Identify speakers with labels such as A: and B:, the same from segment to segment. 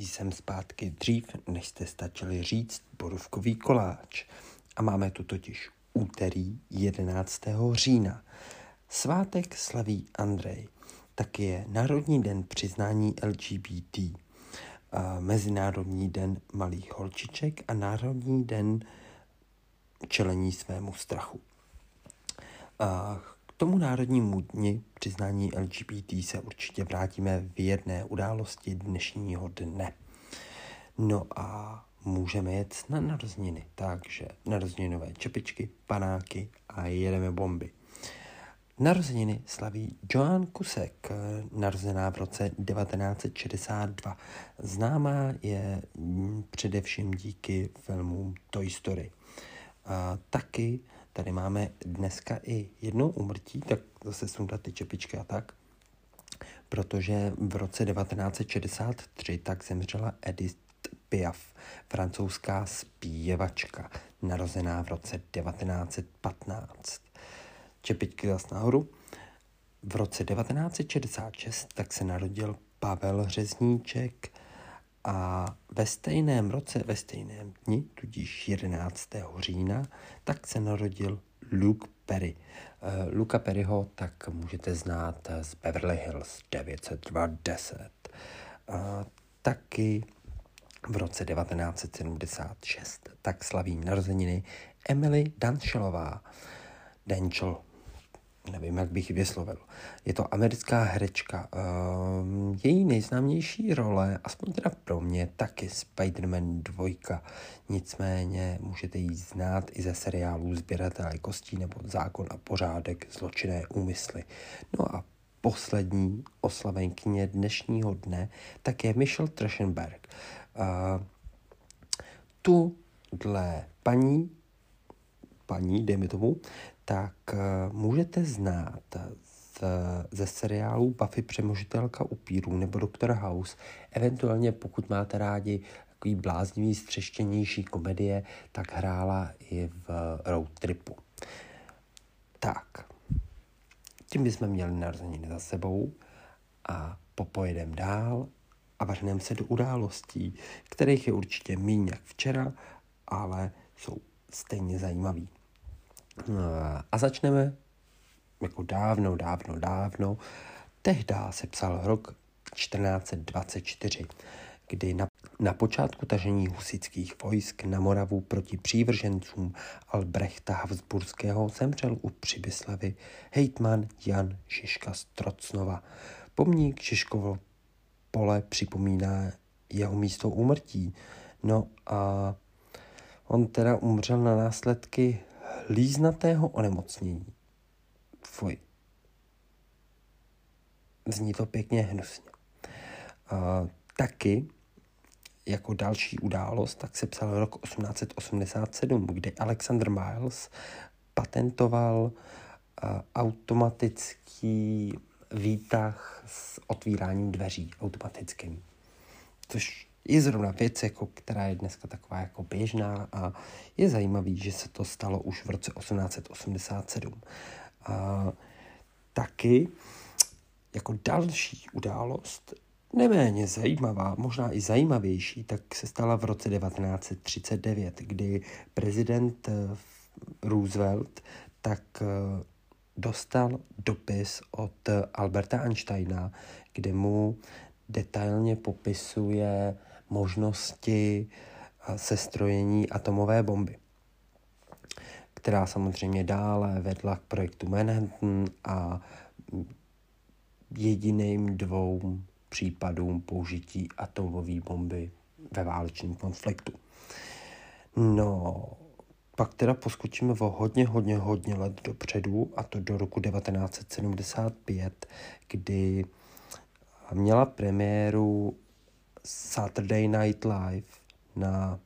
A: Jsem zpátky dřív, než jste stačili říct borůvkový koláč. A máme tu totiž úterý 11. října. Svátek slaví Andrej. Tak je Národní den přiznání LGBT, Mezinárodní den malých holčiček a Národní den čelení svému strachu. Tomu národnímu dni přiznání LGBT se určitě vrátíme v jedné události dnešního dne. No a můžeme jet na narozeniny, takže narozeninové čepičky, panáky a jedeme bomby. Narozeniny slaví Joan Kusek, narozená v roce 1962. Známá je především díky filmům Toy Story. A taky Tady máme dneska i jednou umrtí, tak zase sundat ty čepičky a tak, protože v roce 1963 tak zemřela Edith Piaf, francouzská zpěvačka, narozená v roce 1915. Čepičky zase nahoru. V roce 1966 tak se narodil Pavel Řezníček a ve stejném roce, ve stejném dni, tudíž 11. října, tak se narodil Luke Perry. Uh, Luka Perryho tak můžete znát z Beverly Hills 90210. Uh, taky v roce 1976 tak slaví narozeniny Emily Danchelová. Danchel, nevím, jak bych vyslovil. Je to americká herečka. Ehm, její nejznámější role, aspoň teda pro mě, taky Spider-Man 2. Nicméně můžete ji znát i ze seriálů Sběratelé kostí nebo Zákon a pořádek, zločinné úmysly. No a poslední oslavenkyně dnešního dne tak je Michelle Trschenberg. Ehm, tu dle paní paní, dejme tomu, tak eh, můžete znát z, ze seriálu Buffy přemožitelka upírů nebo Dr. House, eventuálně pokud máte rádi takový bláznivý, střeštěnější komedie, tak hrála i v Road Tripu. Tak, tím bychom měli narozeniny za sebou a popojedem dál a vrhneme se do událostí, kterých je určitě méně jak včera, ale jsou stejně zajímavý. A začneme jako dávno, dávno, dávno. Tehdy se psal rok 1424, kdy na, na počátku tažení husických vojsk na Moravu proti přívržencům Albrechta Habsburského zemřel u Přibyslavy hejtman Jan Žižka z Trocnova. Pomník Žižkovo pole připomíná jeho místo úmrtí. No a on teda umřel na následky líznatého onemocnění. Fuj. Zní to pěkně hnusně. Uh, taky jako další událost, tak se psal rok 1887, kdy Alexander Miles patentoval uh, automatický výtah s otvíráním dveří automatickým. Což je zrovna věc, jako, která je dneska taková jako běžná a je zajímavý, že se to stalo už v roce 1887. A taky jako další událost, neméně zajímavá, možná i zajímavější, tak se stala v roce 1939, kdy prezident eh, Roosevelt tak eh, dostal dopis od Alberta Einsteina, kde mu detailně popisuje možnosti sestrojení atomové bomby, která samozřejmě dále vedla k projektu Manhattan a jediným dvou případům použití atomové bomby ve válečném konfliktu. No, pak teda poskočíme o hodně, hodně, hodně let dopředu, a to do roku 1975, kdy měla premiéru Saturday Night Live na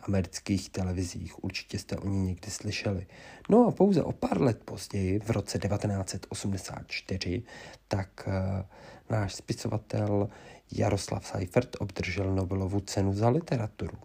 A: amerických televizích. Určitě jste o ní někdy slyšeli. No a pouze o pár let později, v roce 1984, tak uh, náš spisovatel Jaroslav Seifert obdržel Nobelovu cenu za literaturu.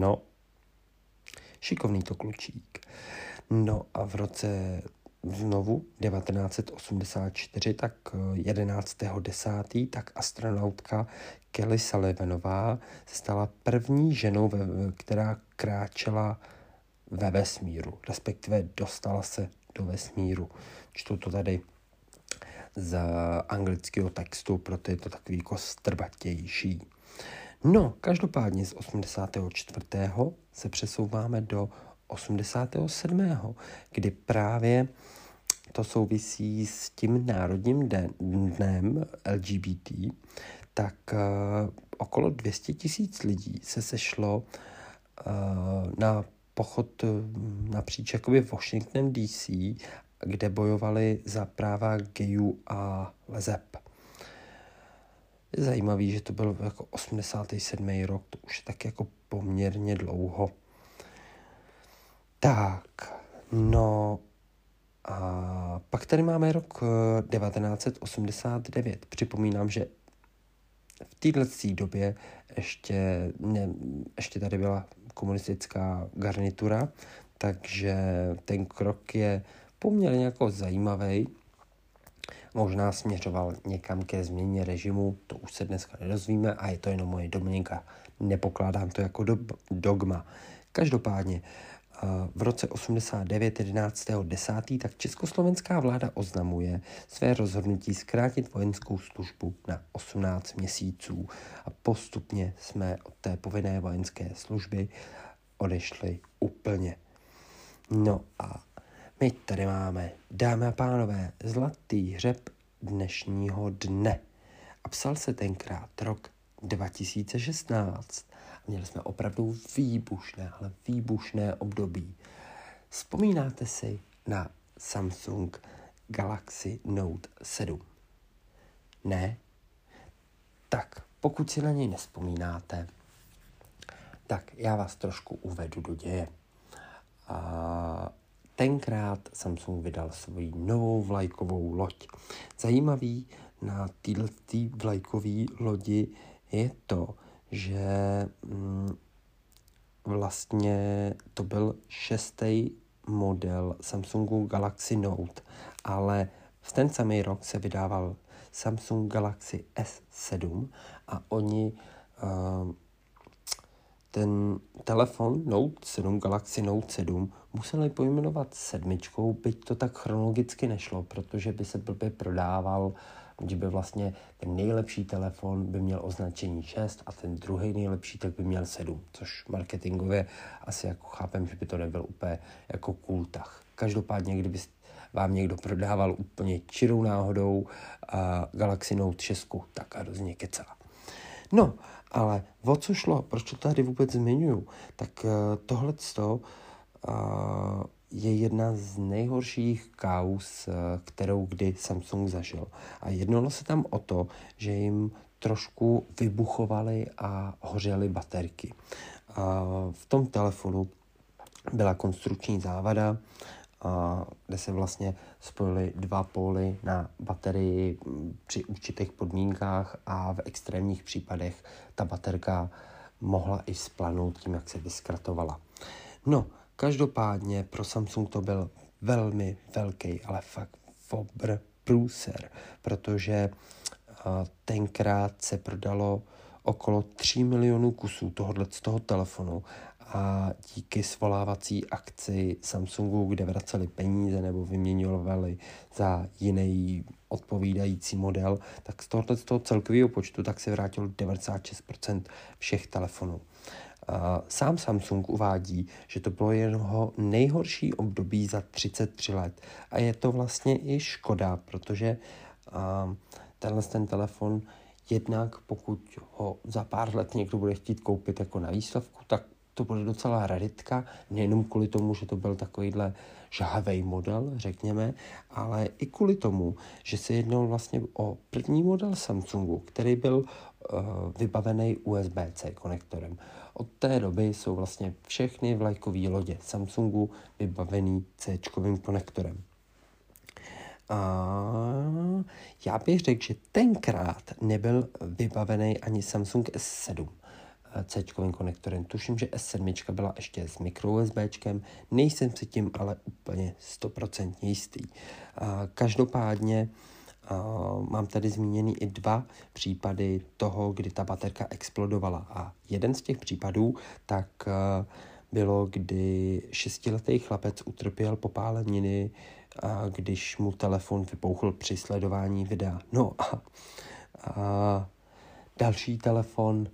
A: No, šikovný to klučík. No a v roce znovu 1984, tak 11.10., tak astronautka Kelly Sullivanová se stala první ženou, která kráčela ve vesmíru, respektive dostala se do vesmíru. Čtu to tady z anglického textu, proto je to takový jako strbatější. No, každopádně z 84. se přesouváme do 87. kdy právě to souvisí s tím národním dnem LGBT, tak uh, okolo 200 tisíc lidí se sešlo uh, na pochod napříč jakoby Washington DC, kde bojovali za práva gayů a lezeb. Je zajímavý, že to byl jako 87. rok, to už je tak jako poměrně dlouho. Tak, no a pak tady máme rok 1989. Eh, Připomínám, že v této době ještě, ne, ještě tady byla komunistická garnitura, takže ten krok je poměrně jako zajímavý. Možná směřoval někam ke změně režimu, to už se dneska nedozvíme a je to jenom moje domněnka. Nepokládám to jako do, dogma. Každopádně v roce 89, 11. 10. tak československá vláda oznamuje své rozhodnutí zkrátit vojenskou službu na 18 měsíců a postupně jsme od té povinné vojenské služby odešli úplně. No a my tady máme, dámy a pánové, zlatý hřeb dnešního dne. A psal se tenkrát rok 2016. Měli jsme opravdu výbušné, ale výbušné období. Vzpomínáte si na Samsung Galaxy Note 7? Ne? Tak, pokud si na něj nespomínáte, tak já vás trošku uvedu do děje. A tenkrát Samsung vydal svoji novou vlajkovou loď. Zajímavý na této vlajkové lodi je to, že mm, vlastně to byl šestý model Samsungu Galaxy Note, ale v ten samý rok se vydával Samsung Galaxy S7 a oni uh, ten telefon Note 7, Galaxy Note 7, museli pojmenovat sedmičkou, byť to tak chronologicky nešlo, protože by se blbě prodával že by vlastně ten nejlepší telefon by měl označení 6 a ten druhý nejlepší tak by měl 7, což marketingově asi jako chápem, že by to nebyl úplně jako tah. Každopádně, kdyby vám někdo prodával úplně čirou náhodou a Galaxy Note 6, tak a rozně kecá. No, ale o co šlo, proč to tady vůbec zmiňuju, tak uh, tohle uh, je jedna z nejhorších kaus, eh, kterou kdy Samsung zažil. A jednalo se tam o to, že jim trošku vybuchovaly a hořely baterky. A v tom telefonu byla konstrukční závada, kde se vlastně spojily dva póly na baterii při určitých podmínkách a v extrémních případech ta baterka mohla i splanout tím, jak se vyskratovala. No, Každopádně pro Samsung to byl velmi velký, ale fakt fobr průser, protože tenkrát se prodalo okolo 3 milionů kusů tohohle z toho telefonu a díky svolávací akci Samsungu, kde vraceli peníze nebo vyměňovali za jiný odpovídající model, tak z tohohle z toho celkového počtu tak se vrátilo 96% všech telefonů. Sám Samsung uvádí, že to bylo jeho nejhorší období za 33 let. A je to vlastně i škoda, protože tenhle ten telefon jednak pokud ho za pár let někdo bude chtít koupit jako na výstavku, tak to bude docela raritka, nejenom kvůli tomu, že to byl takovýhle žahavý model, řekněme, ale i kvůli tomu, že se jednalo vlastně o první model Samsungu, který byl uh, vybavený USB-C konektorem. Od té doby jsou vlastně všechny vlajkové lodě Samsungu vybavený C konektorem. A já bych řekl, že tenkrát nebyl vybavený ani Samsung S7. C konektorem. Tuším, že S7 byla ještě s mikro USBčkem, nejsem si tím ale úplně 100% jistý. Každopádně mám tady zmíněný i dva případy toho, kdy ta baterka explodovala. A jeden z těch případů tak bylo, kdy šestiletý chlapec utrpěl popáleniny, když mu telefon vypouchl při sledování videa. No a, a další telefon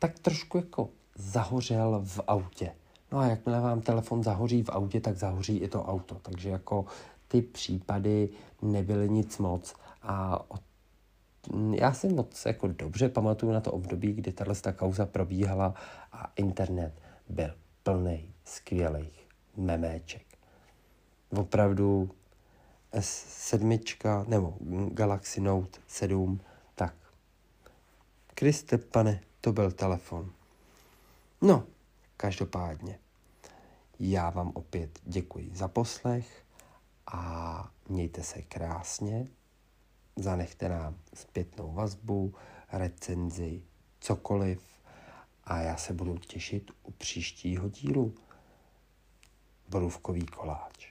A: tak trošku jako zahořel v autě. No a jakmile vám telefon zahoří v autě, tak zahoří i to auto. Takže jako ty případy nebyly nic moc. A od, já si moc jako dobře pamatuju na to období, kdy tahle ta kauza probíhala a internet byl plný skvělých memeček. Opravdu S7 nebo Galaxy Note 7, tak Kriste, pane, to byl telefon. No, každopádně, já vám opět děkuji za poslech a mějte se krásně. Zanechte nám zpětnou vazbu, recenzi, cokoliv a já se budu těšit u příštího dílu. Borůvkový koláč.